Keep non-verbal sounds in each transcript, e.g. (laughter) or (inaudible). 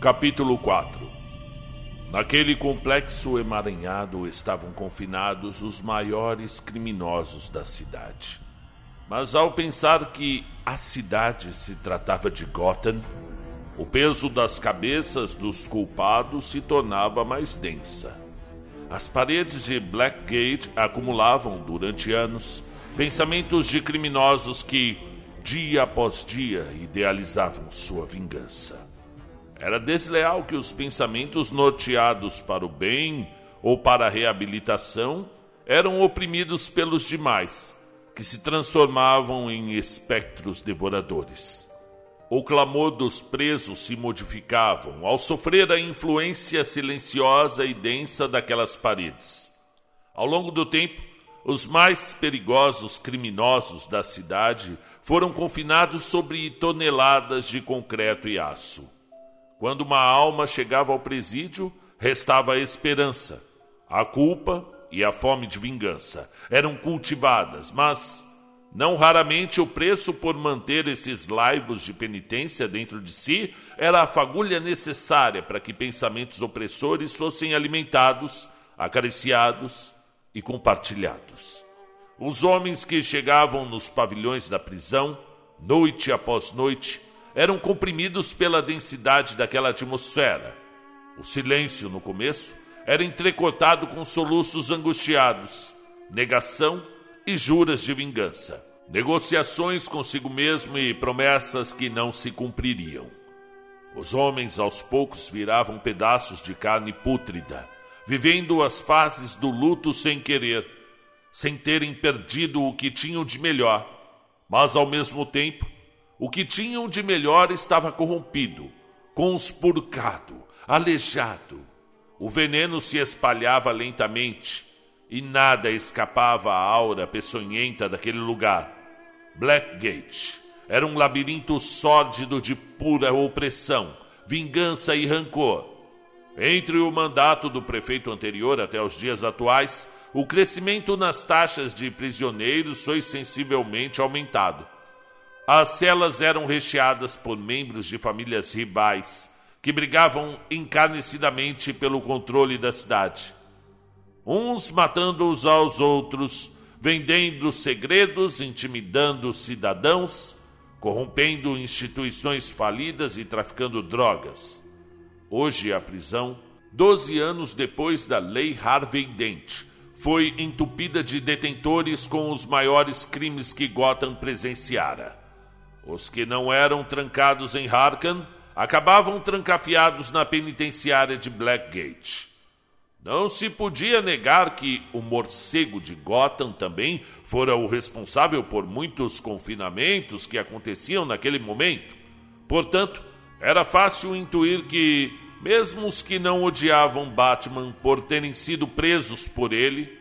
Capítulo 4 Naquele complexo emaranhado estavam confinados os maiores criminosos da cidade. Mas ao pensar que a cidade se tratava de Gotham, o peso das cabeças dos culpados se tornava mais densa. As paredes de Blackgate acumulavam durante anos pensamentos de criminosos que, dia após dia, idealizavam sua vingança. Era desleal que os pensamentos norteados para o bem ou para a reabilitação eram oprimidos pelos demais, que se transformavam em espectros devoradores. O clamor dos presos se modificavam ao sofrer a influência silenciosa e densa daquelas paredes. Ao longo do tempo, os mais perigosos criminosos da cidade foram confinados sobre toneladas de concreto e aço. Quando uma alma chegava ao presídio, restava a esperança. A culpa e a fome de vingança eram cultivadas, mas não raramente o preço por manter esses laivos de penitência dentro de si era a fagulha necessária para que pensamentos opressores fossem alimentados, acariciados e compartilhados. Os homens que chegavam nos pavilhões da prisão, noite após noite, eram comprimidos pela densidade daquela atmosfera. O silêncio, no começo, era entrecotado com soluços angustiados, negação e juras de vingança, negociações consigo mesmo e promessas que não se cumpririam. Os homens aos poucos viravam pedaços de carne pútrida, vivendo as fases do luto sem querer, sem terem perdido o que tinham de melhor, mas ao mesmo tempo o que tinham de melhor estava corrompido, conspurcado, aleijado. O veneno se espalhava lentamente e nada escapava à aura peçonhenta daquele lugar. Blackgate era um labirinto sórdido de pura opressão, vingança e rancor. Entre o mandato do prefeito anterior até os dias atuais, o crescimento nas taxas de prisioneiros foi sensivelmente aumentado. As celas eram recheadas por membros de famílias rivais que brigavam encarnecidamente pelo controle da cidade. Uns matando uns aos outros, vendendo segredos, intimidando cidadãos, corrompendo instituições falidas e traficando drogas. Hoje a prisão, doze anos depois da Lei Harvey Dent, foi entupida de detentores com os maiores crimes que Gotham presenciara. Os que não eram trancados em Harkan acabavam trancafiados na penitenciária de Blackgate. Não se podia negar que o morcego de Gotham também fora o responsável por muitos confinamentos que aconteciam naquele momento. Portanto, era fácil intuir que, mesmo os que não odiavam Batman por terem sido presos por ele,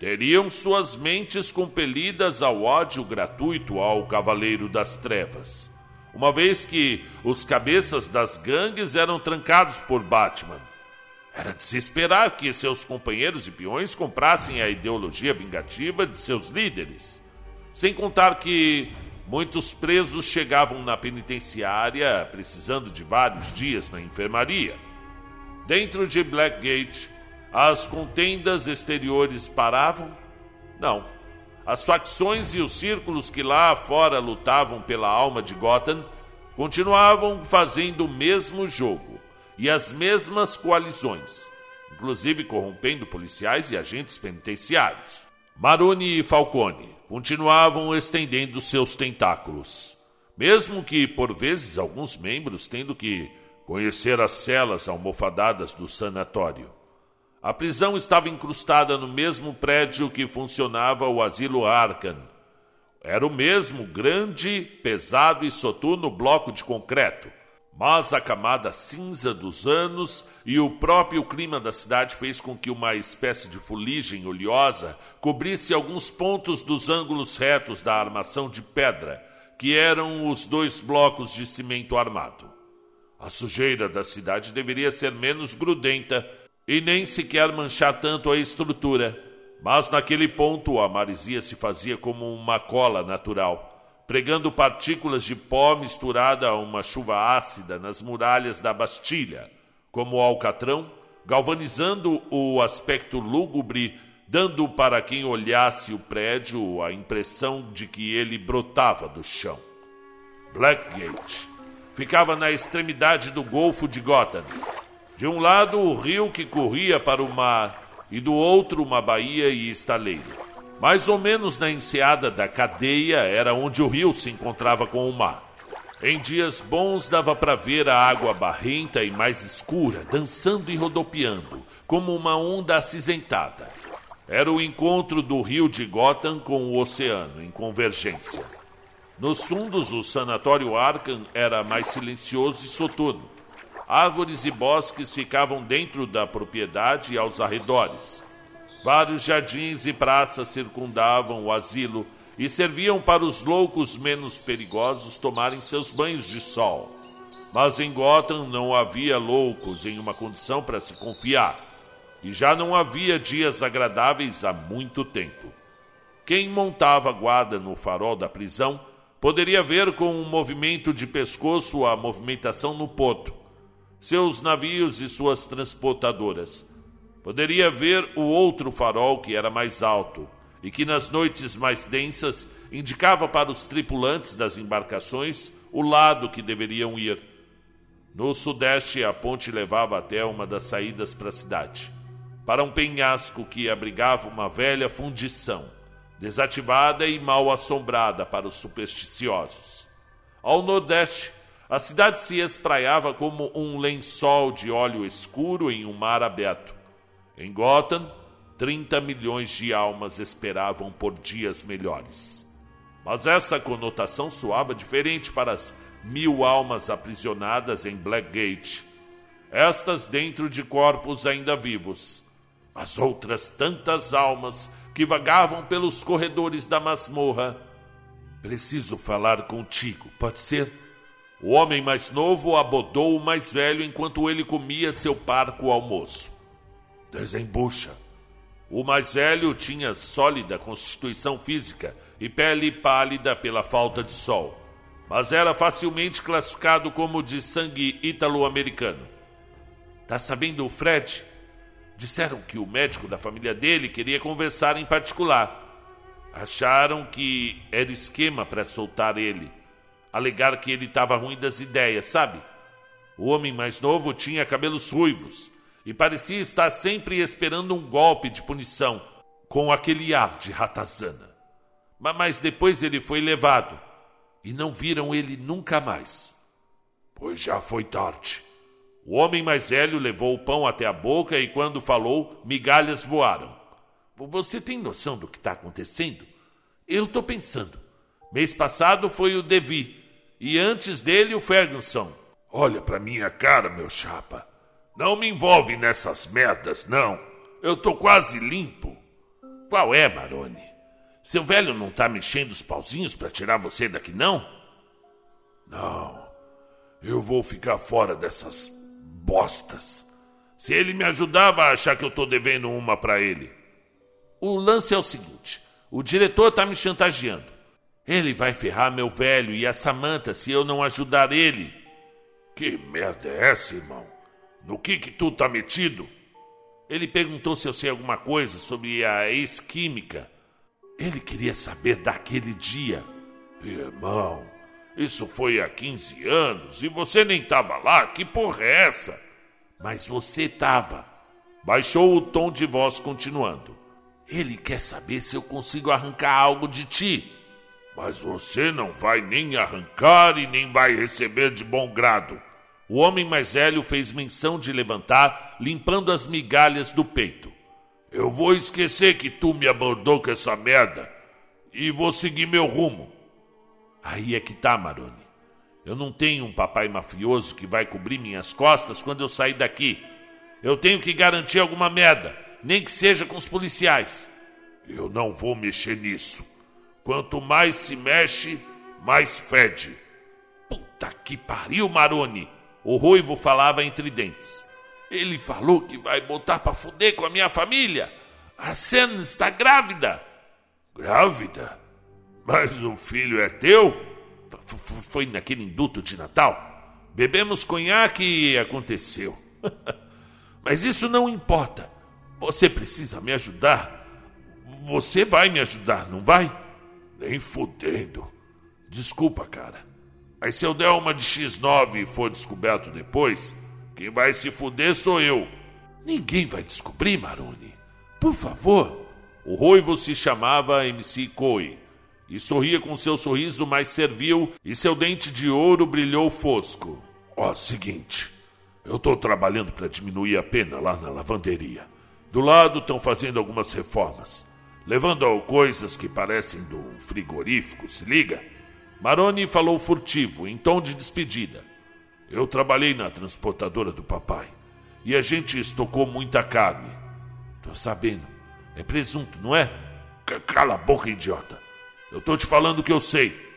teriam suas mentes compelidas ao ódio gratuito ao Cavaleiro das Trevas, uma vez que os cabeças das gangues eram trancados por Batman. Era de se esperar que seus companheiros e peões comprassem a ideologia vingativa de seus líderes, sem contar que muitos presos chegavam na penitenciária precisando de vários dias na enfermaria. Dentro de Blackgate, as contendas exteriores paravam? Não. As facções e os círculos que lá fora lutavam pela alma de Gotham continuavam fazendo o mesmo jogo e as mesmas coalizões, inclusive corrompendo policiais e agentes penitenciários. Maroni e Falcone continuavam estendendo seus tentáculos, mesmo que por vezes alguns membros tendo que conhecer as celas almofadadas do sanatório. A prisão estava incrustada no mesmo prédio que funcionava o asilo Arkan. Era o mesmo grande, pesado e soturno bloco de concreto, mas a camada cinza dos anos e o próprio clima da cidade fez com que uma espécie de fuligem oleosa cobrisse alguns pontos dos ângulos retos da armação de pedra, que eram os dois blocos de cimento armado. A sujeira da cidade deveria ser menos grudenta e nem sequer manchar tanto a estrutura. Mas naquele ponto a marisia se fazia como uma cola natural, pregando partículas de pó misturada a uma chuva ácida nas muralhas da Bastilha, como o alcatrão, galvanizando o aspecto lúgubre, dando para quem olhasse o prédio a impressão de que ele brotava do chão. Blackgate ficava na extremidade do Golfo de Gotham. De um lado, o rio que corria para o mar, e do outro, uma baía e estaleiro. Mais ou menos na enseada da cadeia era onde o rio se encontrava com o mar. Em dias bons dava para ver a água barrenta e mais escura, dançando e rodopiando, como uma onda acinzentada. Era o encontro do rio de Gotham com o oceano, em convergência. Nos fundos, o sanatório Arkham era mais silencioso e soturno. Árvores e bosques ficavam dentro da propriedade e aos arredores. Vários jardins e praças circundavam o asilo e serviam para os loucos menos perigosos tomarem seus banhos de sol. Mas em Gotham não havia loucos em uma condição para se confiar, e já não havia dias agradáveis há muito tempo. Quem montava guarda no farol da prisão poderia ver com um movimento de pescoço a movimentação no porto, seus navios e suas transportadoras. Poderia ver o outro farol que era mais alto e que nas noites mais densas indicava para os tripulantes das embarcações o lado que deveriam ir. No sudeste, a ponte levava até uma das saídas para a cidade, para um penhasco que abrigava uma velha fundição desativada e mal assombrada para os supersticiosos. Ao nordeste, a cidade se espraiava como um lençol de óleo escuro em um mar aberto. Em Gotham, 30 milhões de almas esperavam por dias melhores. Mas essa conotação soava diferente para as mil almas aprisionadas em Blackgate. Estas dentro de corpos ainda vivos. As outras tantas almas que vagavam pelos corredores da masmorra. Preciso falar contigo, pode ser? O homem mais novo abordou o mais velho enquanto ele comia seu parco almoço. Desembucha. O mais velho tinha sólida constituição física e pele pálida pela falta de sol, mas era facilmente classificado como de sangue ítalo-americano. Tá sabendo o Fred? Disseram que o médico da família dele queria conversar em particular. Acharam que era esquema para soltar ele. Alegar que ele estava ruim das ideias, sabe? O homem mais novo tinha cabelos ruivos e parecia estar sempre esperando um golpe de punição, com aquele ar de ratazana. Mas depois ele foi levado e não viram ele nunca mais. Pois já foi tarde. O homem mais velho levou o pão até a boca e, quando falou, migalhas voaram. Você tem noção do que está acontecendo? Eu estou pensando. Mês passado foi o Devi e antes dele o Ferguson. Olha para minha cara, meu chapa. Não me envolve nessas merdas, não. Eu tô quase limpo. Qual é, Marone? Seu velho não tá mexendo os pauzinhos para tirar você daqui, não? Não. Eu vou ficar fora dessas bostas. Se ele me ajudar, vai achar que eu tô devendo uma para ele. O lance é o seguinte: o diretor tá me chantageando. Ele vai ferrar meu velho e a Samanta se eu não ajudar ele. Que merda é essa, irmão? No que que tu tá metido? Ele perguntou se eu sei alguma coisa sobre a ex-química. Ele queria saber daquele dia. Irmão, isso foi há 15 anos e você nem tava lá? Que porra é essa? Mas você tava. Baixou o tom de voz, continuando. Ele quer saber se eu consigo arrancar algo de ti. Mas você não vai nem arrancar e nem vai receber de bom grado. O homem mais velho fez menção de levantar, limpando as migalhas do peito. Eu vou esquecer que tu me abordou com essa merda e vou seguir meu rumo. Aí é que tá, Maroni. Eu não tenho um papai mafioso que vai cobrir minhas costas quando eu sair daqui. Eu tenho que garantir alguma merda, nem que seja com os policiais. Eu não vou mexer nisso. Quanto mais se mexe, mais fede. Puta que pariu, Maroni! O ruivo falava entre dentes. Ele falou que vai botar pra fuder com a minha família. A Sen está grávida. Grávida? Mas o filho é teu? F foi naquele induto de Natal? Bebemos conhaque e aconteceu. (laughs) Mas isso não importa. Você precisa me ajudar. Você vai me ajudar, não vai? Nem fudendo. Desculpa, cara. Mas se eu der uma de X9 e for descoberto depois, quem vai se fuder sou eu. Ninguém vai descobrir, Maroni. Por favor. O ruivo se chamava MC Coe e sorria com seu sorriso mais servil e seu dente de ouro brilhou fosco. Ó, oh, seguinte, eu estou trabalhando para diminuir a pena lá na lavanderia. Do lado estão fazendo algumas reformas, levando ao coisas que parecem do frigorífico, se liga? Maroni falou furtivo, em tom de despedida. Eu trabalhei na transportadora do papai e a gente estocou muita carne. Tô sabendo. É presunto, não é? C Cala a boca, idiota. Eu tô te falando o que eu sei.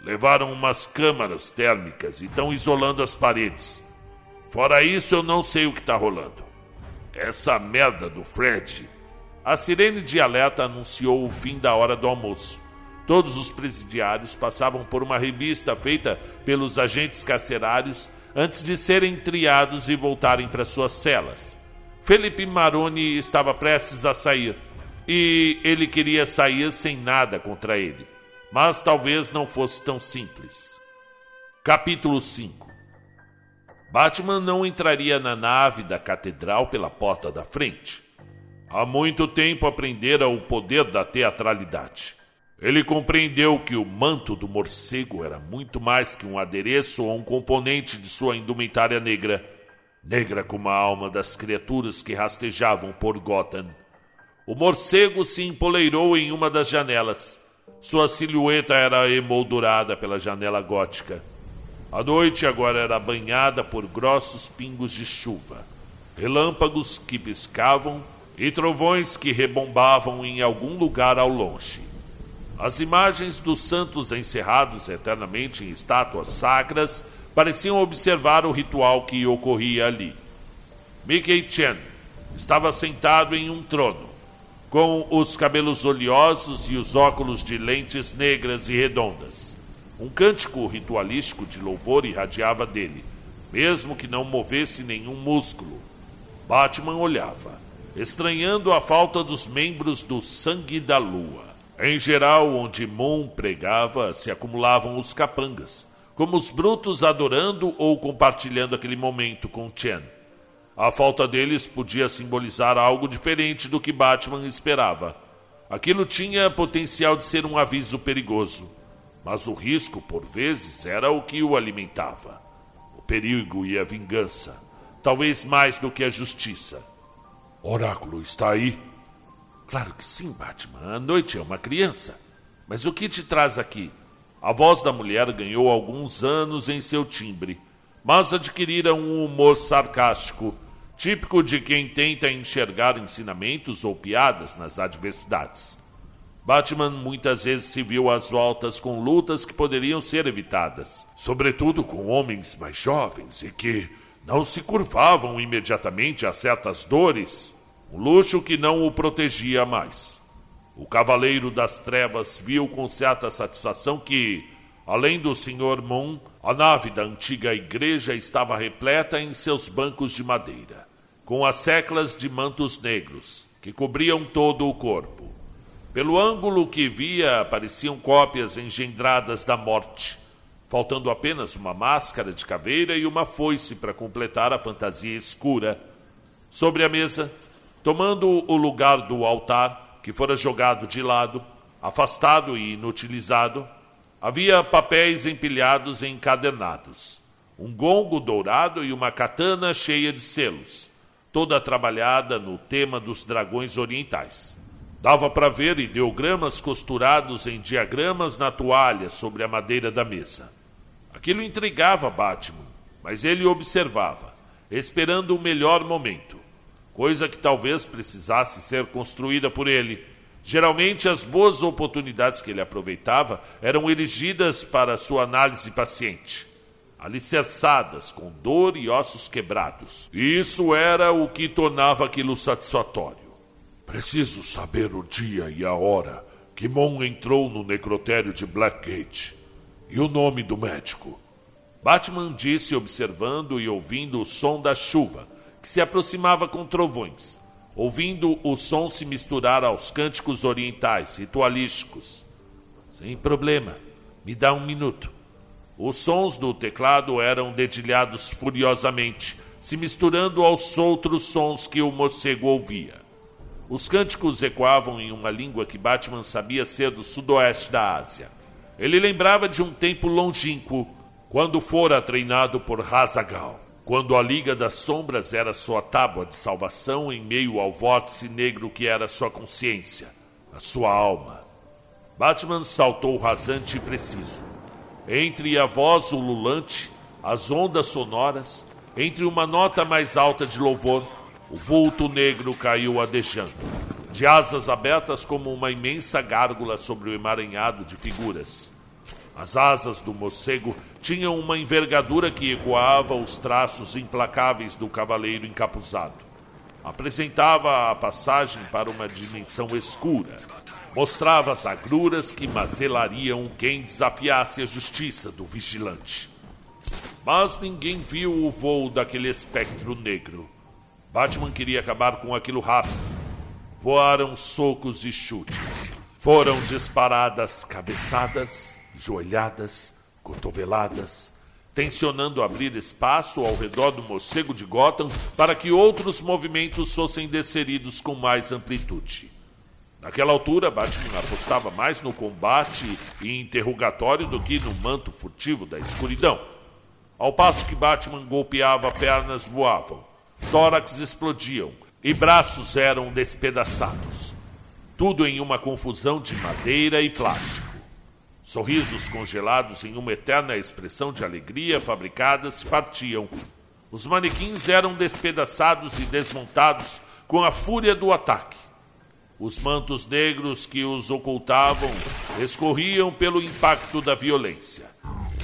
Levaram umas câmaras térmicas e estão isolando as paredes. Fora isso, eu não sei o que tá rolando. Essa merda do Fred. A sirene de alerta anunciou o fim da hora do almoço. Todos os presidiários passavam por uma revista feita pelos agentes carcerários antes de serem triados e voltarem para suas celas. Felipe Maroni estava prestes a sair e ele queria sair sem nada contra ele. Mas talvez não fosse tão simples. Capítulo 5 Batman não entraria na nave da catedral pela porta da frente. Há muito tempo aprendera o poder da teatralidade. Ele compreendeu que o manto do morcego era muito mais que um adereço ou um componente de sua indumentária negra, negra como a alma das criaturas que rastejavam por Gotham. O morcego se empoleirou em uma das janelas. Sua silhueta era emoldurada pela janela gótica. A noite agora era banhada por grossos pingos de chuva, relâmpagos que piscavam e trovões que rebombavam em algum lugar ao longe. As imagens dos santos encerrados eternamente em estátuas sacras pareciam observar o ritual que ocorria ali. Mickey Chen estava sentado em um trono, com os cabelos oleosos e os óculos de lentes negras e redondas. Um cântico ritualístico de louvor irradiava dele, mesmo que não movesse nenhum músculo. Batman olhava, estranhando a falta dos membros do sangue da lua. Em geral, onde Moon pregava, se acumulavam os capangas, como os brutos adorando ou compartilhando aquele momento com Chen. A falta deles podia simbolizar algo diferente do que Batman esperava. Aquilo tinha potencial de ser um aviso perigoso, mas o risco, por vezes, era o que o alimentava. O perigo e a vingança, talvez mais do que a justiça. Oráculo está aí? Claro que sim, Batman. A noite é uma criança. Mas o que te traz aqui? A voz da mulher ganhou alguns anos em seu timbre, mas adquirira um humor sarcástico típico de quem tenta enxergar ensinamentos ou piadas nas adversidades. Batman muitas vezes se viu às voltas com lutas que poderiam ser evitadas, sobretudo com homens mais jovens e que não se curvavam imediatamente a certas dores, um luxo que não o protegia mais. O Cavaleiro das Trevas viu com certa satisfação que, além do Sr. Moon, a nave da antiga igreja estava repleta em seus bancos de madeira com as seclas de mantos negros, que cobriam todo o corpo. Pelo ângulo que via, pareciam cópias engendradas da morte, faltando apenas uma máscara de caveira e uma foice para completar a fantasia escura. Sobre a mesa, tomando o lugar do altar, que fora jogado de lado, afastado e inutilizado, havia papéis empilhados e encadernados, um gongo dourado e uma katana cheia de selos toda trabalhada no tema dos dragões orientais. Dava para ver ideogramas costurados em diagramas na toalha sobre a madeira da mesa. Aquilo intrigava Batman, mas ele observava, esperando o melhor momento, coisa que talvez precisasse ser construída por ele. Geralmente, as boas oportunidades que ele aproveitava eram erigidas para sua análise paciente alicerçadas com dor e ossos quebrados. Isso era o que tornava aquilo satisfatório. Preciso saber o dia e a hora que Mon entrou no necrotério de Blackgate. E o nome do médico? Batman disse, observando e ouvindo o som da chuva, que se aproximava com trovões, ouvindo o som se misturar aos cânticos orientais, ritualísticos. Sem problema, me dá um minuto. Os sons do teclado eram dedilhados furiosamente, se misturando aos outros sons que o morcego ouvia. Os cânticos ecoavam em uma língua que Batman sabia ser do sudoeste da Ásia. Ele lembrava de um tempo longínquo, quando fora treinado por Hazagal, quando a Liga das Sombras era sua tábua de salvação em meio ao vórtice negro que era sua consciência, a sua alma. Batman saltou rasante e preciso. Entre a voz ululante, as ondas sonoras, entre uma nota mais alta de louvor, o vulto negro caiu adejando, de asas abertas como uma imensa gárgula sobre o emaranhado de figuras. As asas do morcego tinham uma envergadura que ecoava os traços implacáveis do cavaleiro encapuzado. Apresentava a passagem para uma dimensão escura. Mostrava as agruras que mazelariam quem desafiasse a justiça do vigilante. Mas ninguém viu o voo daquele espectro negro. Batman queria acabar com aquilo rápido. Voaram socos e chutes. Foram disparadas cabeçadas joelhadas, cotoveladas, tensionando abrir espaço ao redor do morcego de Gotham para que outros movimentos fossem desferidos com mais amplitude. Naquela altura, Batman apostava mais no combate e interrogatório do que no manto furtivo da escuridão. Ao passo que Batman golpeava, pernas voavam, tórax explodiam e braços eram despedaçados. Tudo em uma confusão de madeira e plástico. Sorrisos congelados em uma eterna expressão de alegria fabricada se partiam. Os manequins eram despedaçados e desmontados com a fúria do ataque. Os mantos negros que os ocultavam escorriam pelo impacto da violência.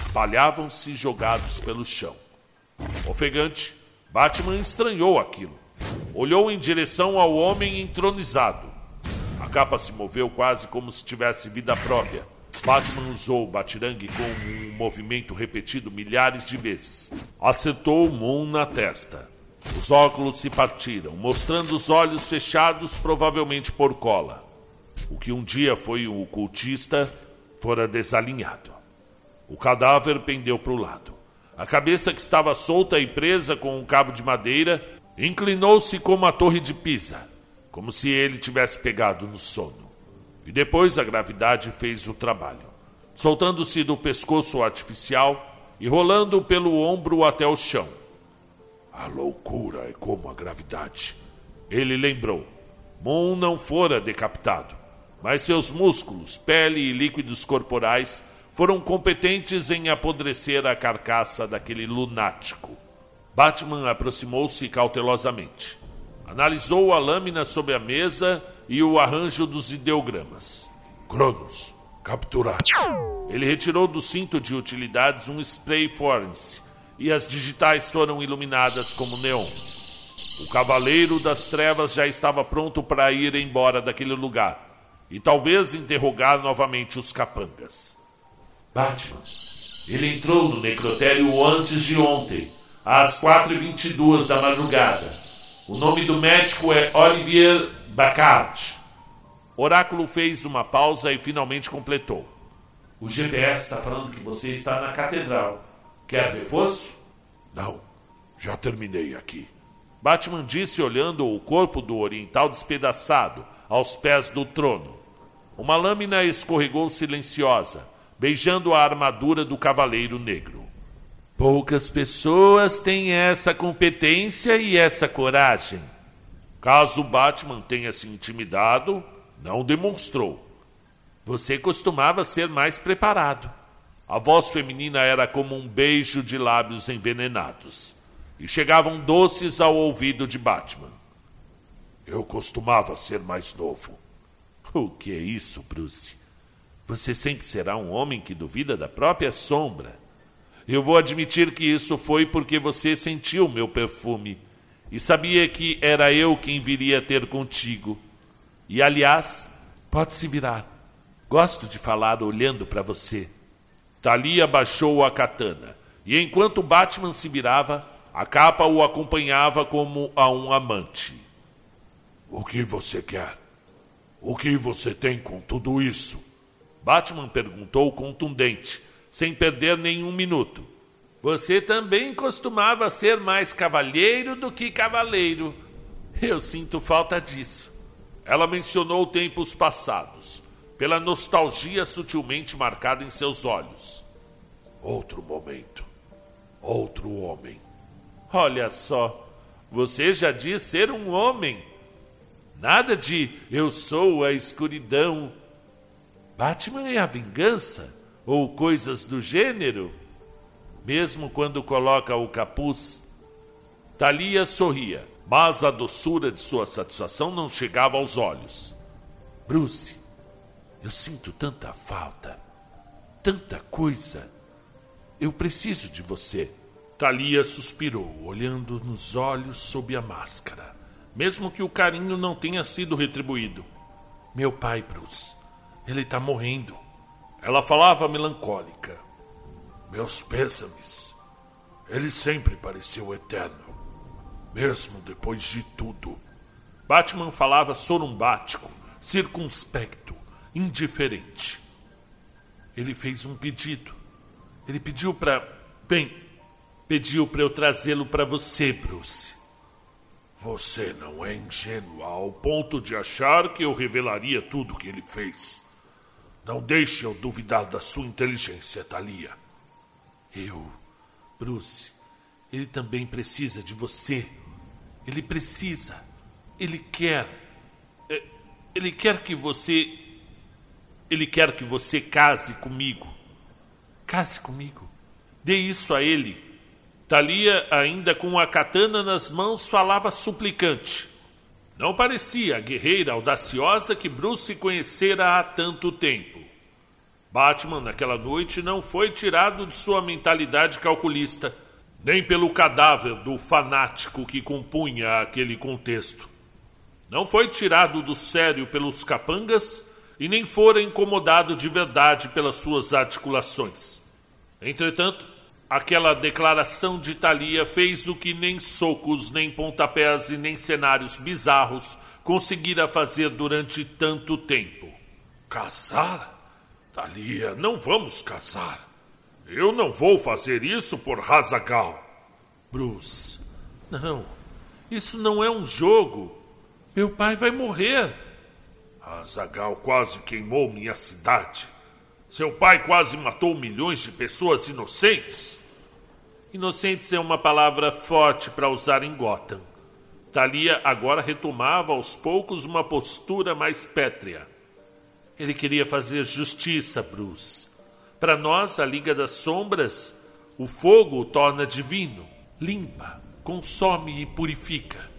Espalhavam-se jogados pelo chão. Ofegante, Batman estranhou aquilo. Olhou em direção ao homem entronizado. A capa se moveu quase como se tivesse vida própria Batman usou o batirangue com um movimento repetido milhares de vezes. Acertou Moon na testa. Os óculos se partiram, mostrando os olhos fechados, provavelmente por cola. O que um dia foi um cultista fora desalinhado. O cadáver pendeu para o lado. A cabeça, que estava solta e presa com um cabo de madeira, inclinou-se como a torre de Pisa, como se ele tivesse pegado no sono. E depois a gravidade fez o trabalho, soltando-se do pescoço artificial e rolando pelo ombro até o chão. A loucura é como a gravidade. Ele lembrou. Moon não fora decapitado, mas seus músculos, pele e líquidos corporais foram competentes em apodrecer a carcaça daquele lunático. Batman aproximou-se cautelosamente. Analisou a lâmina sobre a mesa e o arranjo dos ideogramas. Cronos, capturado. Ele retirou do cinto de utilidades um spray forense e as digitais foram iluminadas como neon. O Cavaleiro das Trevas já estava pronto para ir embora daquele lugar e talvez interrogar novamente os capangas. Batman, ele entrou no necrotério antes de ontem, às 4h22 da madrugada. O nome do médico é Olivier Bacard. Oráculo fez uma pausa e finalmente completou. O GPS está falando que você está na catedral. Quer reforço? Não, já terminei aqui. Batman disse olhando o corpo do oriental despedaçado aos pés do trono. Uma lâmina escorregou silenciosa, beijando a armadura do cavaleiro negro. Poucas pessoas têm essa competência e essa coragem. Caso Batman tenha se intimidado, não demonstrou. Você costumava ser mais preparado. A voz feminina era como um beijo de lábios envenenados e chegavam doces ao ouvido de Batman. Eu costumava ser mais novo. O que é isso, Bruce? Você sempre será um homem que duvida da própria sombra. Eu vou admitir que isso foi porque você sentiu meu perfume e sabia que era eu quem viria ter contigo. E aliás, pode se virar. Gosto de falar olhando para você. Talia baixou a katana, e enquanto Batman se virava, a capa o acompanhava como a um amante. O que você quer? O que você tem com tudo isso? Batman perguntou contundente, sem perder nenhum minuto. Você também costumava ser mais cavalheiro do que cavaleiro. Eu sinto falta disso. Ela mencionou tempos passados, pela nostalgia sutilmente marcada em seus olhos. Outro momento. Outro homem. Olha só, você já diz ser um homem. Nada de eu sou a escuridão. Batman é a vingança ou coisas do gênero? Mesmo quando coloca o capuz, Talia sorria, mas a doçura de sua satisfação não chegava aos olhos. Bruce, eu sinto tanta falta, tanta coisa. Eu preciso de você. Talia suspirou, olhando nos olhos sob a máscara, mesmo que o carinho não tenha sido retribuído. Meu pai, Bruce, ele está morrendo. Ela falava melancólica. Meus pêsames. Ele sempre pareceu eterno, mesmo depois de tudo. Batman falava sorumbático, circunspecto, indiferente. Ele fez um pedido. Ele pediu para. Bem, pediu para eu trazê-lo para você, Bruce. Você não é ingênua ao ponto de achar que eu revelaria tudo o que ele fez. Não deixe eu duvidar da sua inteligência, Thalia. Eu, Bruce, ele também precisa de você. Ele precisa. Ele quer. É, ele quer que você. Ele quer que você case comigo. Case comigo. Dê isso a ele. Thalia, ainda com a katana nas mãos, falava suplicante. Não parecia a guerreira audaciosa que Bruce conhecera há tanto tempo. Batman, naquela noite, não foi tirado de sua mentalidade calculista, nem pelo cadáver do fanático que compunha aquele contexto. Não foi tirado do sério pelos capangas e nem fora incomodado de verdade pelas suas articulações. Entretanto, Aquela declaração de Thalia fez o que nem socos, nem pontapés e nem cenários bizarros conseguira fazer durante tanto tempo. Casar? Thalia, não vamos casar. Eu não vou fazer isso por Razagal. Bruce, não. Isso não é um jogo. Meu pai vai morrer. Razagal quase queimou minha cidade. Seu pai quase matou milhões de pessoas inocentes. Inocentes é uma palavra forte para usar em Gotham. Thalia agora retomava aos poucos uma postura mais pétrea. Ele queria fazer justiça, Bruce. Para nós, a Liga das Sombras, o fogo o torna divino, limpa, consome e purifica.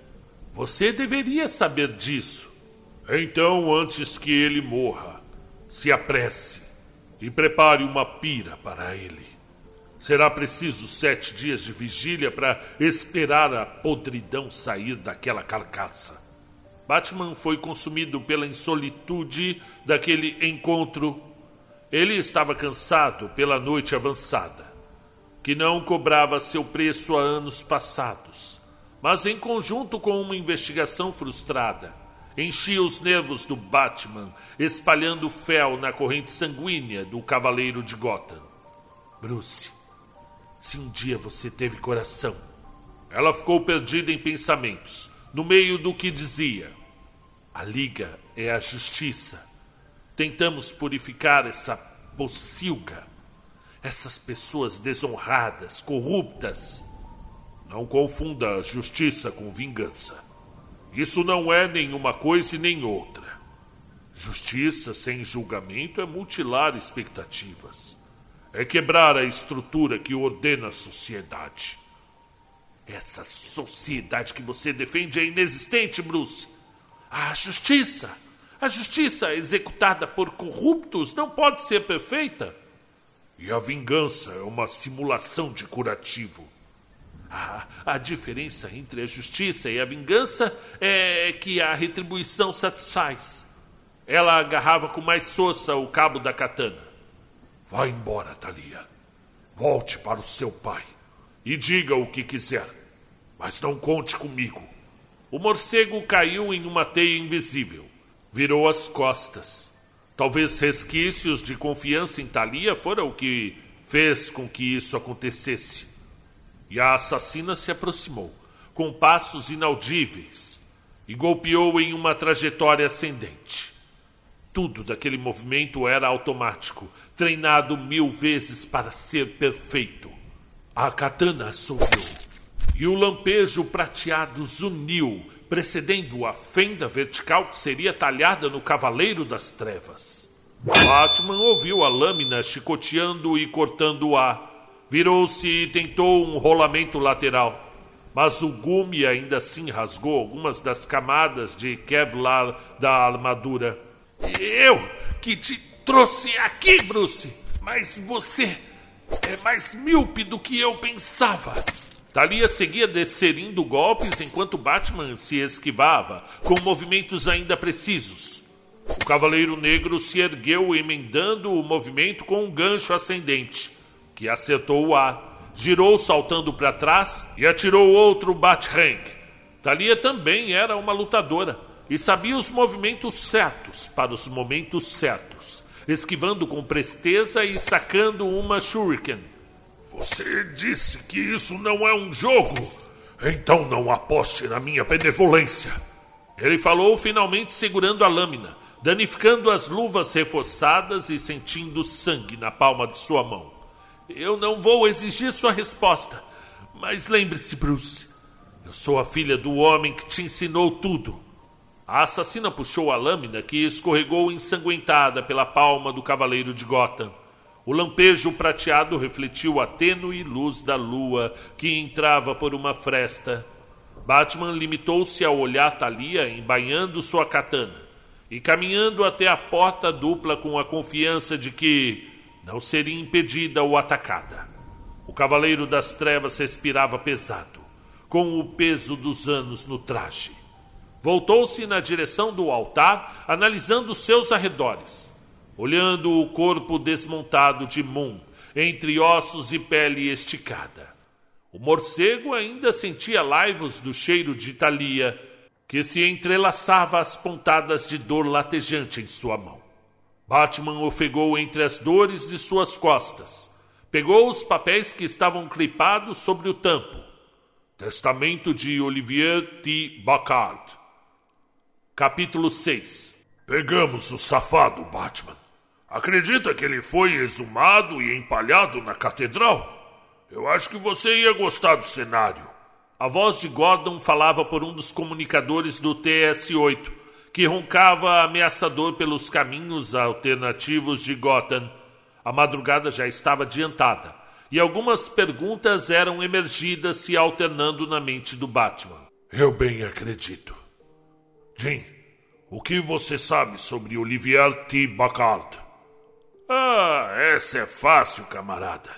Você deveria saber disso. Então, antes que ele morra, se apresse e prepare uma pira para ele. Será preciso sete dias de vigília para esperar a podridão sair daquela carcaça. Batman foi consumido pela insolitude daquele encontro. Ele estava cansado pela noite avançada, que não cobrava seu preço há anos passados, mas em conjunto com uma investigação frustrada, enchia os nervos do Batman, espalhando fel na corrente sanguínea do Cavaleiro de Gotham. Bruce, se um dia você teve coração. Ela ficou perdida em pensamentos, no meio do que dizia. A liga é a justiça. Tentamos purificar essa pocilga, essas pessoas desonradas, corruptas. Não confunda justiça com vingança. Isso não é nenhuma coisa e nem outra. Justiça sem julgamento é mutilar expectativas é quebrar a estrutura que ordena a sociedade. Essa sociedade que você defende é inexistente, Bruce. A justiça, a justiça executada por corruptos não pode ser perfeita. E a vingança é uma simulação de curativo. A, a diferença entre a justiça e a vingança é que a retribuição satisfaz. Ela agarrava com mais força o cabo da katana. Vá embora, Thalia. Volte para o seu pai e diga o que quiser, mas não conte comigo. O morcego caiu em uma teia invisível. Virou as costas. Talvez resquícios de confiança em Thalia fora o que fez com que isso acontecesse. E a assassina se aproximou, com passos inaudíveis, e golpeou em uma trajetória ascendente. Tudo daquele movimento era automático, treinado mil vezes para ser perfeito. A katana assoviou, e o lampejo prateado zuniu, precedendo a fenda vertical que seria talhada no Cavaleiro das Trevas. Batman ouviu a lâmina chicoteando e cortando o ar. Virou-se e tentou um rolamento lateral. Mas o gume ainda assim rasgou algumas das camadas de Kevlar da armadura. Eu que te trouxe aqui, Bruce! Mas você é mais míope do que eu pensava. Talia seguia descerindo golpes enquanto Batman se esquivava, com movimentos ainda precisos. O Cavaleiro Negro se ergueu emendando o movimento com um gancho ascendente, que acertou o ar, girou saltando para trás e atirou outro Bat-Rank. Talia também era uma lutadora e sabia os movimentos certos para os momentos certos, esquivando com presteza e sacando uma Shuriken. Você disse que isso não é um jogo? Então não aposte na minha benevolência. Ele falou finalmente segurando a lâmina danificando as luvas reforçadas e sentindo sangue na palma de sua mão. Eu não vou exigir sua resposta, mas lembre-se, Bruce, eu sou a filha do homem que te ensinou tudo. A assassina puxou a lâmina que escorregou ensanguentada pela palma do cavaleiro de Gotham. O lampejo prateado refletiu a tênue luz da lua que entrava por uma fresta. Batman limitou-se a olhar Talia embainhando sua katana e caminhando até a porta dupla com a confiança de que não seria impedida ou atacada. O Cavaleiro das Trevas respirava pesado, com o peso dos anos no traje. Voltou-se na direção do altar, analisando seus arredores, olhando o corpo desmontado de Moon, entre ossos e pele esticada. O morcego ainda sentia laivos do cheiro de Thalia que se entrelaçava as pontadas de dor latejante em sua mão. Batman ofegou entre as dores de suas costas. Pegou os papéis que estavam clipados sobre o tampo. Testamento de Olivier T. Bacard. Capítulo 6 Pegamos o safado, Batman. Acredita que ele foi exumado e empalhado na catedral? Eu acho que você ia gostar do cenário. A voz de Gordon falava por um dos comunicadores do TS-8, que roncava ameaçador pelos caminhos alternativos de Gotham. A madrugada já estava adiantada, e algumas perguntas eram emergidas se alternando na mente do Batman. Eu bem acredito. Jim, o que você sabe sobre Olivier T. Bacard? Ah, essa é fácil, camarada.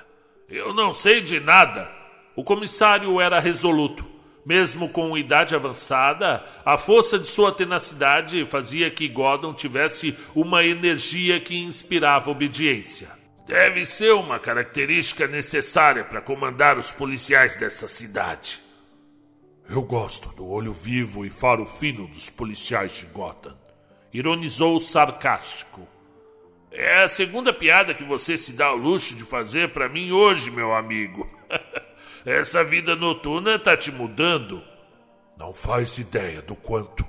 Eu não sei de nada. O comissário era resoluto. Mesmo com idade avançada, a força de sua tenacidade fazia que Gordon tivesse uma energia que inspirava obediência. Deve ser uma característica necessária para comandar os policiais dessa cidade. Eu gosto do olho vivo e faro fino dos policiais de Gotham. Ironizou sarcástico. É a segunda piada que você se dá o luxo de fazer para mim hoje, meu amigo. (laughs) Essa vida noturna tá te mudando. Não faz ideia do quanto.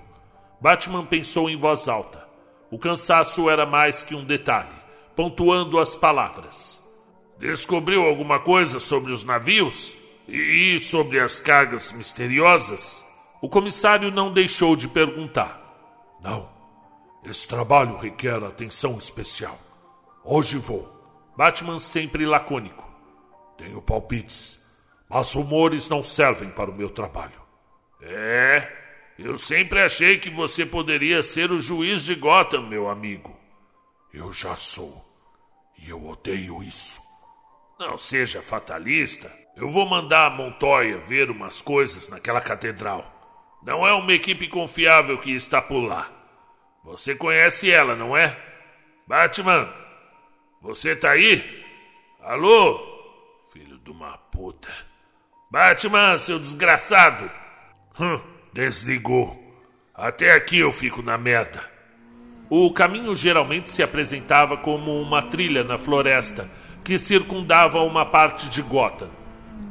Batman pensou em voz alta. O cansaço era mais que um detalhe, pontuando as palavras. Descobriu alguma coisa sobre os navios? E sobre as cargas misteriosas? O comissário não deixou de perguntar. Não. Esse trabalho requer atenção especial. Hoje vou. Batman sempre lacônico. Tenho palpites mas rumores não servem para o meu trabalho. É, eu sempre achei que você poderia ser o juiz de Gotham, meu amigo. Eu já sou. E eu odeio isso. Não seja fatalista. Eu vou mandar a Montoya ver umas coisas naquela catedral. Não é uma equipe confiável que está por lá. Você conhece ela, não é? Batman, você tá aí? Alô? Filho de uma puta. Batman, seu desgraçado! Hum, desligou. Até aqui eu fico na merda. O caminho geralmente se apresentava como uma trilha na floresta que circundava uma parte de Gotham.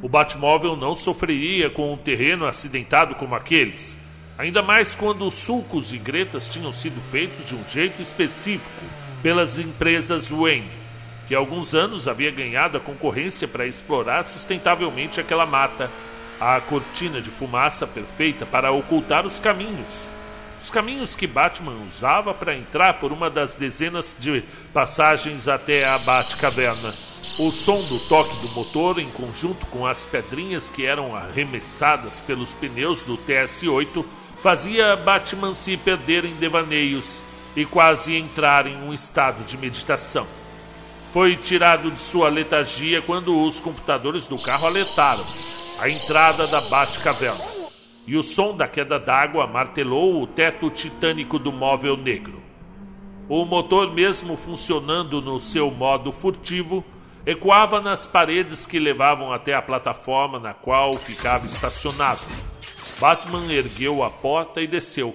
O Batmóvel não sofreria com um terreno acidentado como aqueles, ainda mais quando os sulcos e gretas tinham sido feitos de um jeito específico pelas empresas Wayne, que há alguns anos havia ganhado a concorrência para explorar sustentavelmente aquela mata, a cortina de fumaça perfeita para ocultar os caminhos. Os caminhos que Batman usava para entrar por uma das dezenas de passagens até a Batcaverna. O som do toque do motor, em conjunto com as pedrinhas que eram arremessadas pelos pneus do TS-8, fazia Batman se perder em devaneios e quase entrar em um estado de meditação. Foi tirado de sua letargia quando os computadores do carro alertaram a entrada da Batcaverna e o som da queda d'água martelou o teto titânico do móvel negro. O motor, mesmo funcionando no seu modo furtivo, ecoava nas paredes que levavam até a plataforma na qual ficava estacionado. Batman ergueu a porta e desceu,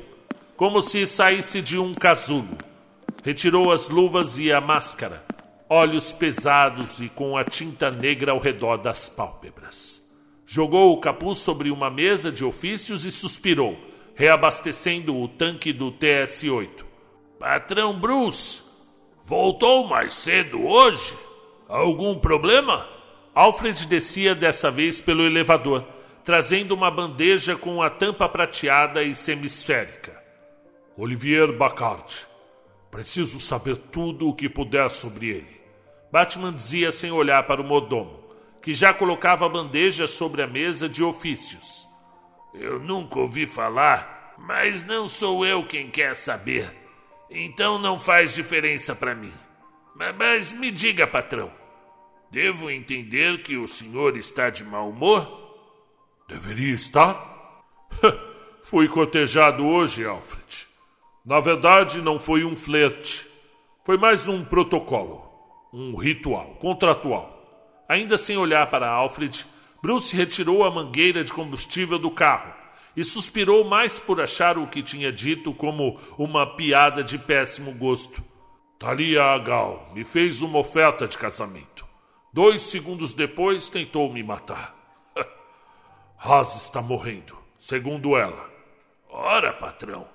como se saísse de um casulo. Retirou as luvas e a máscara, olhos pesados e com a tinta negra ao redor das pálpebras. Jogou o capuz sobre uma mesa de ofícios e suspirou, reabastecendo o tanque do TS-8. Patrão Bruce, voltou mais cedo hoje? Algum problema? Alfred descia dessa vez pelo elevador, trazendo uma bandeja com a tampa prateada e semisférica. Olivier Bacard, preciso saber tudo o que puder sobre ele. Batman dizia sem olhar para o modomo, que já colocava a bandeja sobre a mesa de ofícios. Eu nunca ouvi falar, mas não sou eu quem quer saber. Então não faz diferença para mim. Mas me diga, patrão, Devo entender que o senhor está de mau humor? Deveria estar? Fui cotejado hoje, Alfred. Na verdade, não foi um flerte. Foi mais um protocolo. Um ritual, contratual. Ainda sem olhar para Alfred, Bruce retirou a mangueira de combustível do carro e suspirou mais por achar o que tinha dito como uma piada de péssimo gosto. Talia Agal me fez uma oferta de casamento. Dois segundos depois tentou me matar. (laughs) Haas está morrendo, segundo ela. Ora, patrão,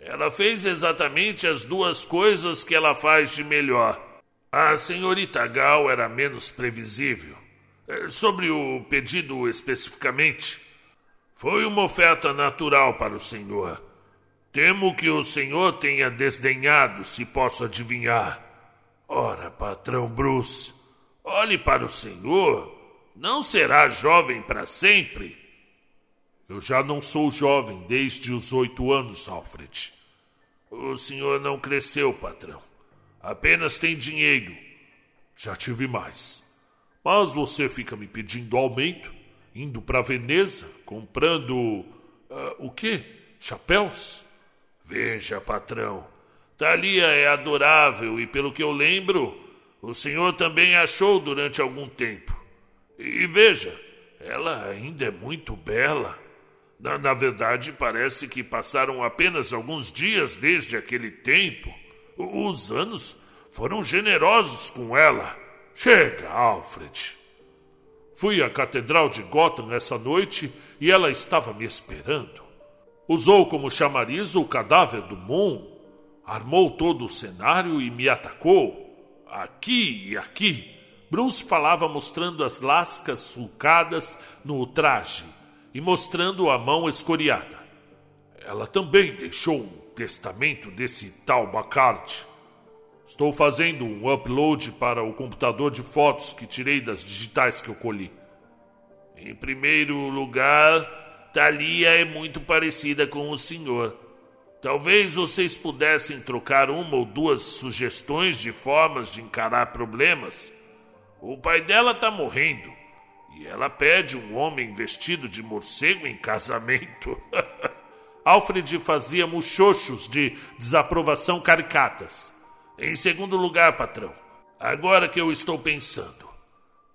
ela fez exatamente as duas coisas que ela faz de melhor. A senhorita Gal era menos previsível. É, sobre o pedido especificamente, foi uma oferta natural para o senhor. Temo que o senhor tenha desdenhado, se posso adivinhar. Ora, patrão Bruce, Olhe para o Senhor, não será jovem para sempre. Eu já não sou jovem desde os oito anos, Alfred. O senhor não cresceu, patrão. Apenas tem dinheiro. Já tive mais. Mas você fica me pedindo aumento, indo para Veneza, comprando. Uh, o quê? Chapéus? Veja, patrão. Thalia é adorável e, pelo que eu lembro, o senhor também achou durante algum tempo. E veja, ela ainda é muito bela. Na, na, verdade, parece que passaram apenas alguns dias desde aquele tempo. Os anos foram generosos com ela. Chega, Alfred. Fui à Catedral de Gotham essa noite e ela estava me esperando. Usou como chamariz o cadáver do Moon, armou todo o cenário e me atacou. Aqui e aqui. Bruce falava mostrando as lascas sulcadas no traje e mostrando a mão escoriada. Ela também deixou um testamento desse tal Bacard. Estou fazendo um upload para o computador de fotos que tirei das digitais que eu colhi. Em primeiro lugar, Thalia é muito parecida com o senhor. Talvez vocês pudessem trocar uma ou duas sugestões de formas de encarar problemas. O pai dela está morrendo e ela pede um homem vestido de morcego em casamento. (laughs) Alfred fazia muxoxos de desaprovação caricatas. Em segundo lugar, patrão, agora que eu estou pensando,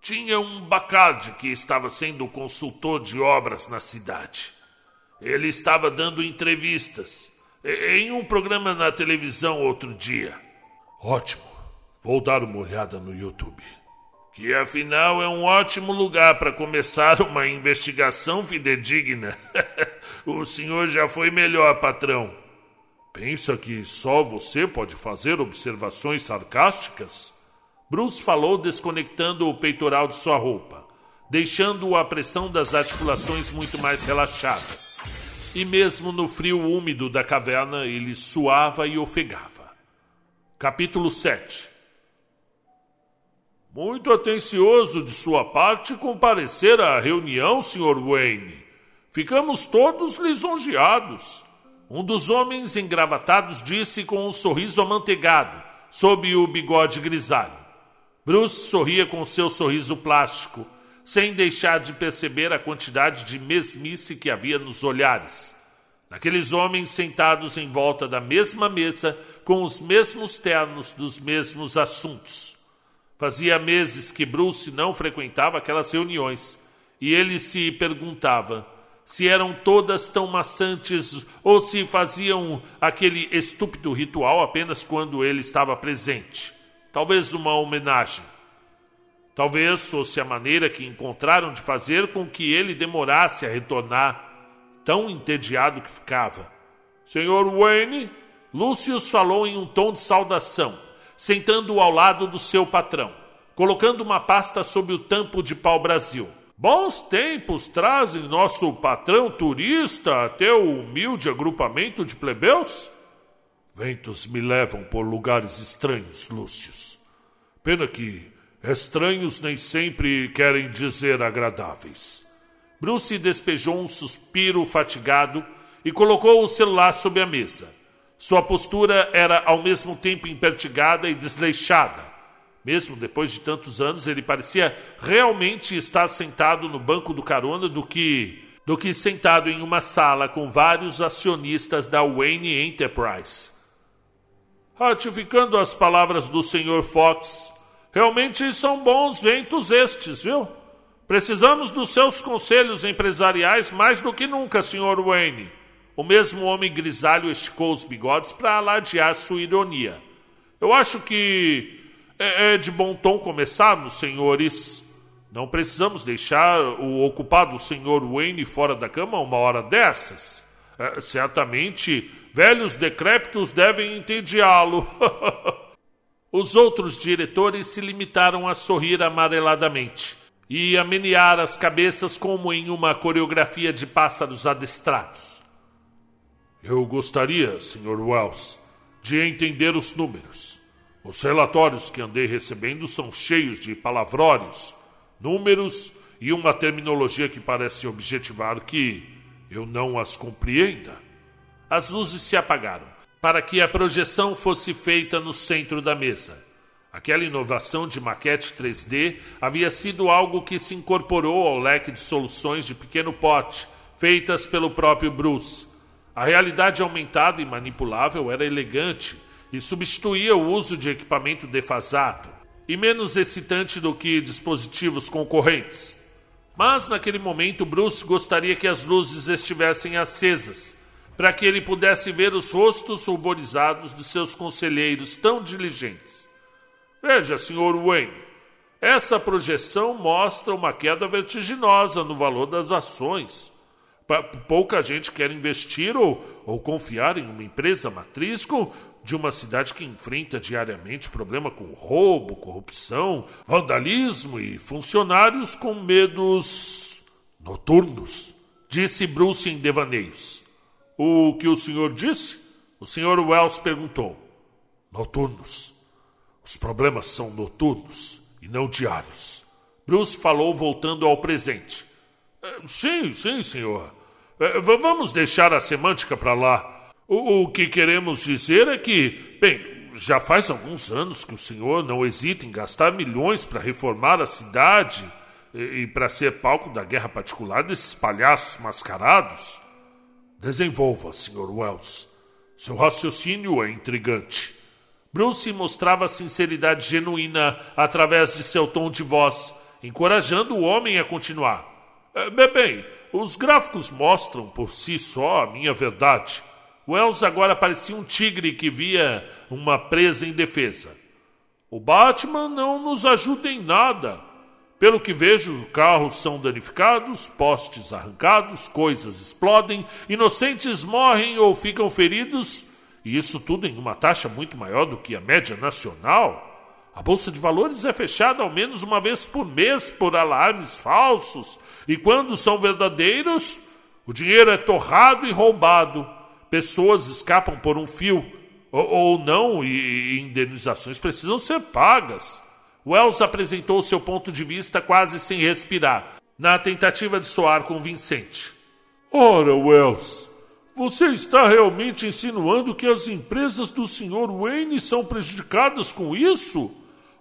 tinha um Bacardi que estava sendo consultor de obras na cidade. Ele estava dando entrevistas em um programa na televisão outro dia. Ótimo. Vou dar uma olhada no YouTube. Que afinal é um ótimo lugar para começar uma investigação fidedigna. (laughs) o senhor já foi melhor, patrão. Pensa que só você pode fazer observações sarcásticas? Bruce falou desconectando o peitoral de sua roupa, deixando-o à pressão das articulações muito mais relaxadas. E mesmo no frio úmido da caverna, ele suava e ofegava. Capítulo 7 Muito atencioso de sua parte comparecer à reunião, Sr. Wayne. Ficamos todos lisonjeados. Um dos homens engravatados disse com um sorriso amanteigado, sob o bigode grisalho. Bruce sorria com seu sorriso plástico, sem deixar de perceber a quantidade de mesmice que havia nos olhares. Naqueles homens sentados em volta da mesma mesa, com os mesmos ternos dos mesmos assuntos. Fazia meses que Bruce não frequentava aquelas reuniões, e ele se perguntava se eram todas tão maçantes ou se faziam aquele estúpido ritual apenas quando ele estava presente. Talvez uma homenagem. Talvez fosse a maneira que encontraram de fazer com que ele demorasse a retornar, tão entediado que ficava. Senhor Wayne, Lúcius falou em um tom de saudação, sentando ao lado do seu patrão, colocando uma pasta sob o tampo de pau-brasil. Bons tempos trazem nosso patrão turista até o humilde agrupamento de plebeus? Ventos me levam por lugares estranhos, Lúcius. Pena que estranhos nem sempre querem dizer agradáveis. Bruce despejou um suspiro fatigado e colocou o celular sobre a mesa. Sua postura era ao mesmo tempo impertigada e desleixada mesmo depois de tantos anos, ele parecia realmente estar sentado no banco do carona do que do que sentado em uma sala com vários acionistas da Wayne Enterprise. Ratificando as palavras do Sr. Fox, realmente são bons ventos estes, viu? Precisamos dos seus conselhos empresariais mais do que nunca, Sr. Wayne. O mesmo homem grisalho esticou os bigodes para alardear sua ironia. Eu acho que é, é de bom tom começarmos, senhores. Não precisamos deixar o ocupado senhor Wayne fora da cama uma hora dessas. É, certamente, velhos decrépitos devem entediá-lo. (laughs) Os outros diretores se limitaram a sorrir amareladamente e a menear as cabeças como em uma coreografia de pássaros adestrados. Eu gostaria, Sr. Wells, de entender os números. Os relatórios que andei recebendo são cheios de palavrórios, números e uma terminologia que parece objetivar que eu não as compreenda. As luzes se apagaram para que a projeção fosse feita no centro da mesa. Aquela inovação de maquete 3D havia sido algo que se incorporou ao leque de soluções de pequeno porte feitas pelo próprio Bruce. A realidade aumentada e manipulável era elegante e substituía o uso de equipamento defasado e menos excitante do que dispositivos concorrentes. Mas naquele momento Bruce gostaria que as luzes estivessem acesas, para que ele pudesse ver os rostos ruborizados de seus conselheiros tão diligentes. Veja, Sr. Wayne, essa projeção mostra uma queda vertiginosa no valor das ações. Pouca gente quer investir ou, ou confiar em uma empresa matriz com, de uma cidade que enfrenta diariamente problema com roubo, corrupção, vandalismo e funcionários com medos noturnos, disse Bruce em devaneios. O que o senhor disse? O senhor Wells perguntou. Noturnos. Os problemas são noturnos e não diários. Bruce falou voltando ao presente. É, sim, sim, senhor. É, vamos deixar a semântica para lá. O, que queremos dizer é que, bem, já faz alguns anos que o senhor não hesita em gastar milhões para reformar a cidade e para ser palco da guerra particular desses palhaços mascarados. Desenvolva, Sr. Wells. Seu raciocínio é intrigante. Bruce mostrava sinceridade genuína através de seu tom de voz, encorajando o homem a continuar. É, bem, os gráficos mostram por si só a minha verdade. Wells agora parecia um tigre que via uma presa indefesa. O Batman não nos ajuda em nada. Pelo que vejo, carros são danificados, postes arrancados, coisas explodem, inocentes morrem ou ficam feridos, e isso tudo em uma taxa muito maior do que a média nacional. A bolsa de valores é fechada ao menos uma vez por mês por alarmes falsos, e quando são verdadeiros, o dinheiro é torrado e roubado. Pessoas escapam por um fio, ou, ou não, e, e indenizações precisam ser pagas. Wells apresentou seu ponto de vista quase sem respirar, na tentativa de soar convincente. Ora, Wells, você está realmente insinuando que as empresas do Sr. Wayne são prejudicadas com isso?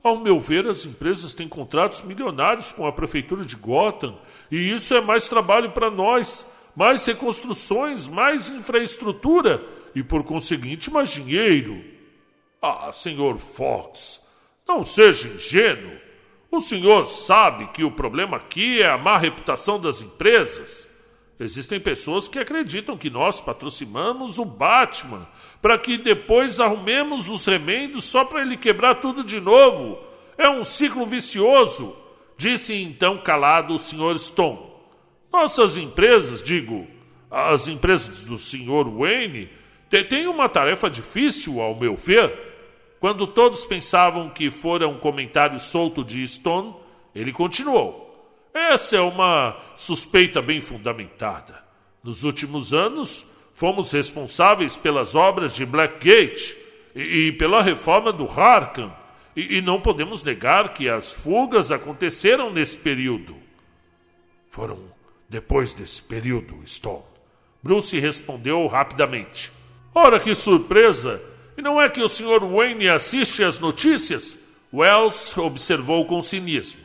Ao meu ver, as empresas têm contratos milionários com a prefeitura de Gotham, e isso é mais trabalho para nós, mais reconstruções, mais infraestrutura e, por conseguinte, mais dinheiro. Ah, Sr. Fox, não seja ingênuo. O senhor sabe que o problema aqui é a má reputação das empresas. Existem pessoas que acreditam que nós patrocinamos o Batman para que depois arrumemos os remendos só para ele quebrar tudo de novo. É um ciclo vicioso, disse então calado o Sr. Stone. Nossas empresas, digo, as empresas do Sr. Wayne, têm uma tarefa difícil, ao meu ver. Quando todos pensavam que fora um comentário solto de Stone, ele continuou. Essa é uma suspeita bem fundamentada. Nos últimos anos, fomos responsáveis pelas obras de Blackgate e, e pela reforma do Harkham, e, e não podemos negar que as fugas aconteceram nesse período. Foram depois desse período, Stone. Bruce respondeu rapidamente. Ora, que surpresa! E não é que o Sr. Wayne assiste às notícias? Wells observou com cinismo.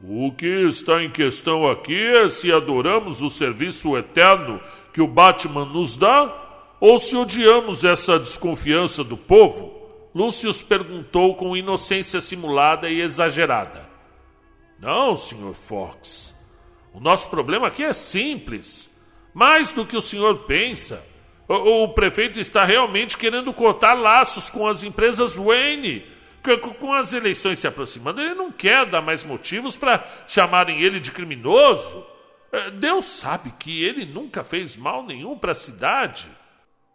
O que está em questão aqui é se adoramos o serviço eterno que o Batman nos dá ou se odiamos essa desconfiança do povo. Lúcius perguntou com inocência simulada e exagerada. Não, Sr. Fox. O nosso problema aqui é simples. Mais do que o senhor pensa. O, o prefeito está realmente querendo cortar laços com as empresas Wayne. Com as eleições se aproximando, ele não quer dar mais motivos para chamarem ele de criminoso. É, Deus sabe que ele nunca fez mal nenhum para a cidade.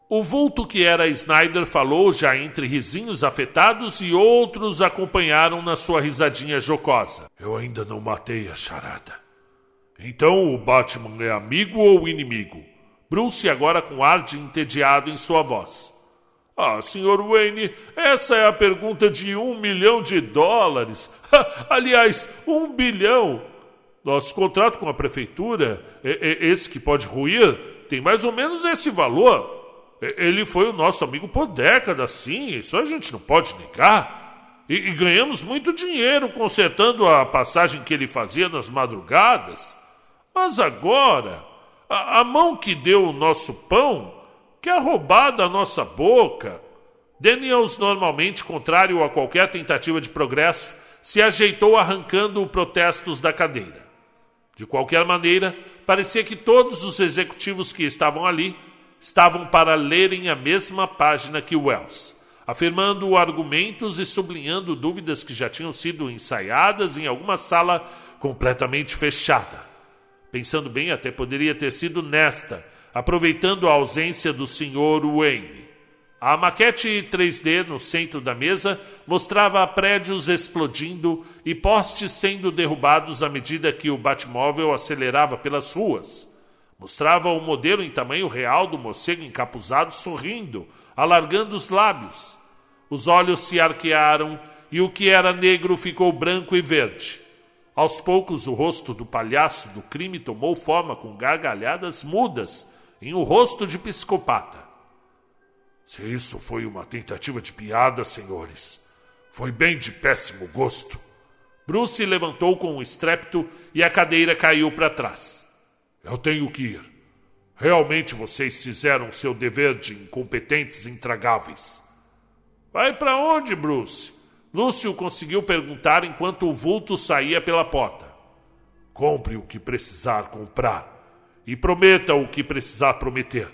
O vulto que era Snyder falou já entre risinhos afetados e outros acompanharam na sua risadinha jocosa. Eu ainda não matei a charada. Então o Batman é amigo ou inimigo? Bruce agora com ar de entediado em sua voz. Ah, Sr. Wayne, essa é a pergunta de um milhão de dólares. Aliás, um bilhão. Nosso contrato com a prefeitura, esse que pode ruir, tem mais ou menos esse valor. Ele foi o nosso amigo por décadas, sim, isso a gente não pode negar. E, e ganhamos muito dinheiro consertando a passagem que ele fazia nas madrugadas. Mas agora, a, a mão que deu o nosso pão quer roubar da nossa boca. Daniels, normalmente contrário a qualquer tentativa de progresso, se ajeitou arrancando protestos da cadeira. De qualquer maneira, parecia que todos os executivos que estavam ali estavam para lerem a mesma página que Wells, afirmando argumentos e sublinhando dúvidas que já tinham sido ensaiadas em alguma sala completamente fechada. Pensando bem, até poderia ter sido nesta, aproveitando a ausência do Sr. Wayne. A maquete 3D no centro da mesa mostrava prédios explodindo e postes sendo derrubados à medida que o Batmóvel acelerava pelas ruas. Mostrava o modelo em tamanho real do morcego encapuzado sorrindo, alargando os lábios. Os olhos se arquearam e o que era negro ficou branco e verde. Aos poucos, o rosto do palhaço do crime tomou forma com gargalhadas mudas em um rosto de psicopata. Se isso foi uma tentativa de piada, senhores, foi bem de péssimo gosto. Bruce levantou com um estrépito e a cadeira caiu para trás. Eu tenho que ir. Realmente vocês fizeram seu dever de incompetentes intragáveis. Vai para onde, Bruce? Lúcio conseguiu perguntar enquanto o vulto saía pela porta. Compre o que precisar comprar e prometa o que precisar prometer.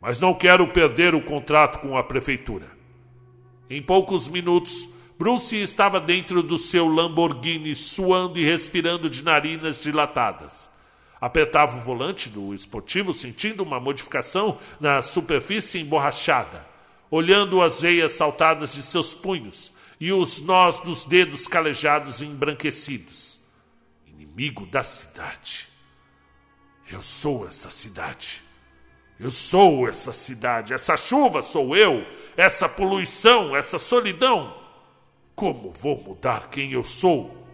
Mas não quero perder o contrato com a prefeitura. Em poucos minutos, Bruce estava dentro do seu Lamborghini, suando e respirando de narinas dilatadas. Apertava o volante do esportivo, sentindo uma modificação na superfície emborrachada, olhando as veias saltadas de seus punhos e os nós dos dedos calejados e embranquecidos. Inimigo da cidade. Eu sou essa cidade. Eu sou essa cidade. Essa chuva sou eu. Essa poluição, essa solidão. Como vou mudar quem eu sou?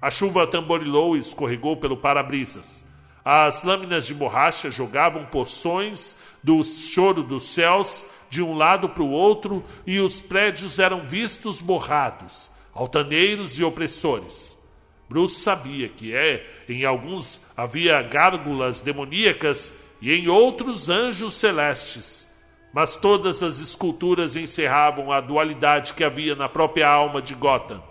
A chuva tamborilou e escorregou pelo para-brisas. As lâminas de borracha jogavam poções do choro dos céus de um lado para o outro e os prédios eram vistos borrados, altaneiros e opressores. Bruce sabia que é, em alguns havia gárgulas demoníacas e em outros anjos celestes. Mas todas as esculturas encerravam a dualidade que havia na própria alma de Gotham.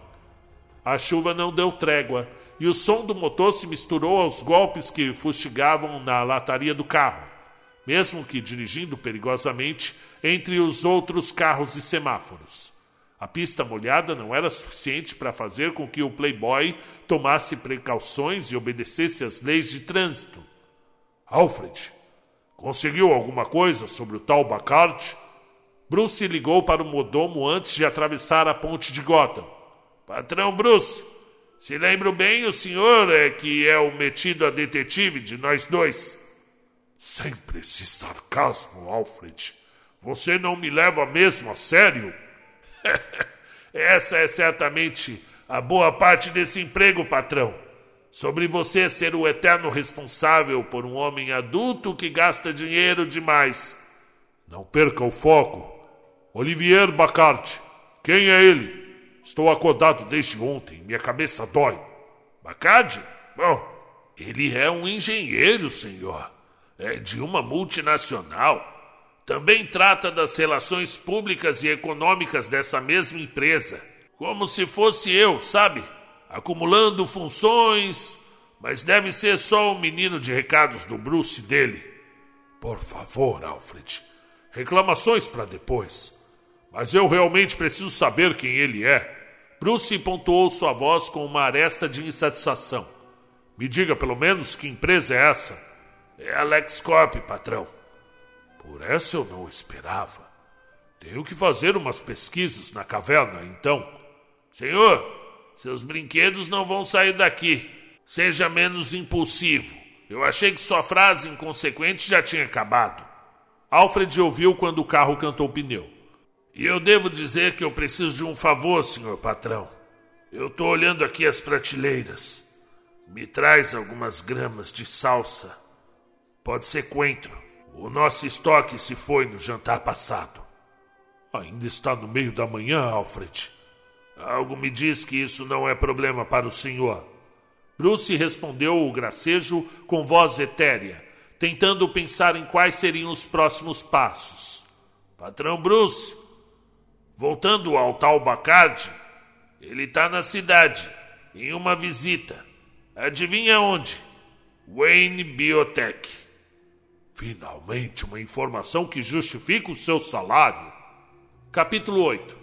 A chuva não deu trégua e o som do motor se misturou aos golpes que fustigavam na lataria do carro, mesmo que dirigindo perigosamente entre os outros carros e semáforos. A pista molhada não era suficiente para fazer com que o playboy tomasse precauções e obedecesse às leis de trânsito. Alfred, conseguiu alguma coisa sobre o tal Bacard? Bruce ligou para o modomo antes de atravessar a ponte de Gotham. Patrão Bruce, se lembro bem, o senhor é que é o metido a detetive de nós dois. Sempre esse sarcasmo, Alfred. Você não me leva mesmo a sério? (laughs) Essa é certamente a boa parte desse emprego, patrão. Sobre você ser o eterno responsável por um homem adulto que gasta dinheiro demais. Não perca o foco. Olivier Bacart. Quem é ele? Estou acordado desde ontem. Minha cabeça dói. Bacard? Bom, ele é um engenheiro, senhor. É de uma multinacional. Também trata das relações públicas e econômicas dessa mesma empresa. Como se fosse eu, sabe? Acumulando funções. Mas deve ser só um menino de recados do Bruce dele. Por favor, Alfred. Reclamações para depois. Mas eu realmente preciso saber quem ele é. Bruce pontuou sua voz com uma aresta de insatisfação. Me diga pelo menos que empresa é essa. É a LexCorp, patrão. Por essa eu não esperava. Tenho que fazer umas pesquisas na caverna, então. Senhor, seus brinquedos não vão sair daqui. Seja menos impulsivo. Eu achei que sua frase inconsequente já tinha acabado. Alfred ouviu quando o carro cantou pneu. E eu devo dizer que eu preciso de um favor, senhor patrão. Eu estou olhando aqui as prateleiras. Me traz algumas gramas de salsa. Pode ser coentro. O nosso estoque se foi no jantar passado. Ainda está no meio da manhã, Alfred. Algo me diz que isso não é problema para o senhor. Bruce respondeu o gracejo com voz etérea, tentando pensar em quais seriam os próximos passos. Patrão Bruce, voltando ao tal Bacardi, ele está na cidade, em uma visita. Adivinha onde? Wayne Biotech. Finalmente, uma informação que justifica o seu salário. Capítulo 8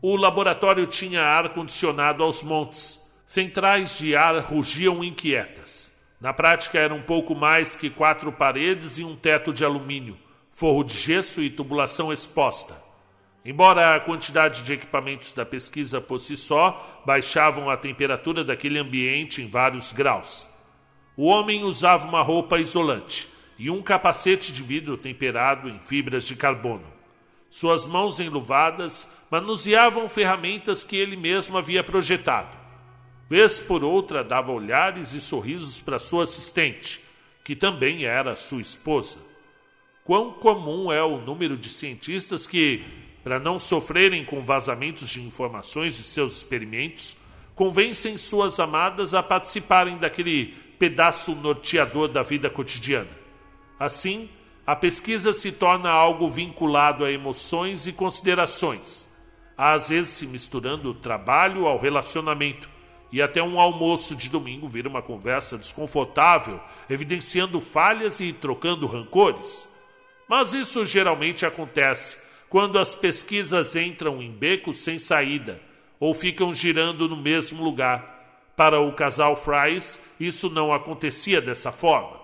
O laboratório tinha ar condicionado aos montes. Centrais de ar rugiam inquietas. Na prática, eram pouco mais que quatro paredes e um teto de alumínio, forro de gesso e tubulação exposta. Embora a quantidade de equipamentos da pesquisa por si só baixavam a temperatura daquele ambiente em vários graus. O homem usava uma roupa isolante e um capacete de vidro temperado em fibras de carbono. Suas mãos enluvadas manuseavam ferramentas que ele mesmo havia projetado. Vez por outra dava olhares e sorrisos para sua assistente, que também era sua esposa. Quão comum é o número de cientistas que, para não sofrerem com vazamentos de informações de seus experimentos, convencem suas amadas a participarem daquele pedaço norteador da vida cotidiana. Assim, a pesquisa se torna algo vinculado a emoções e considerações, às vezes se misturando o trabalho ao relacionamento, e até um almoço de domingo vira uma conversa desconfortável, evidenciando falhas e trocando rancores. Mas isso geralmente acontece quando as pesquisas entram em becos sem saída ou ficam girando no mesmo lugar. Para o casal Fries, isso não acontecia dessa forma.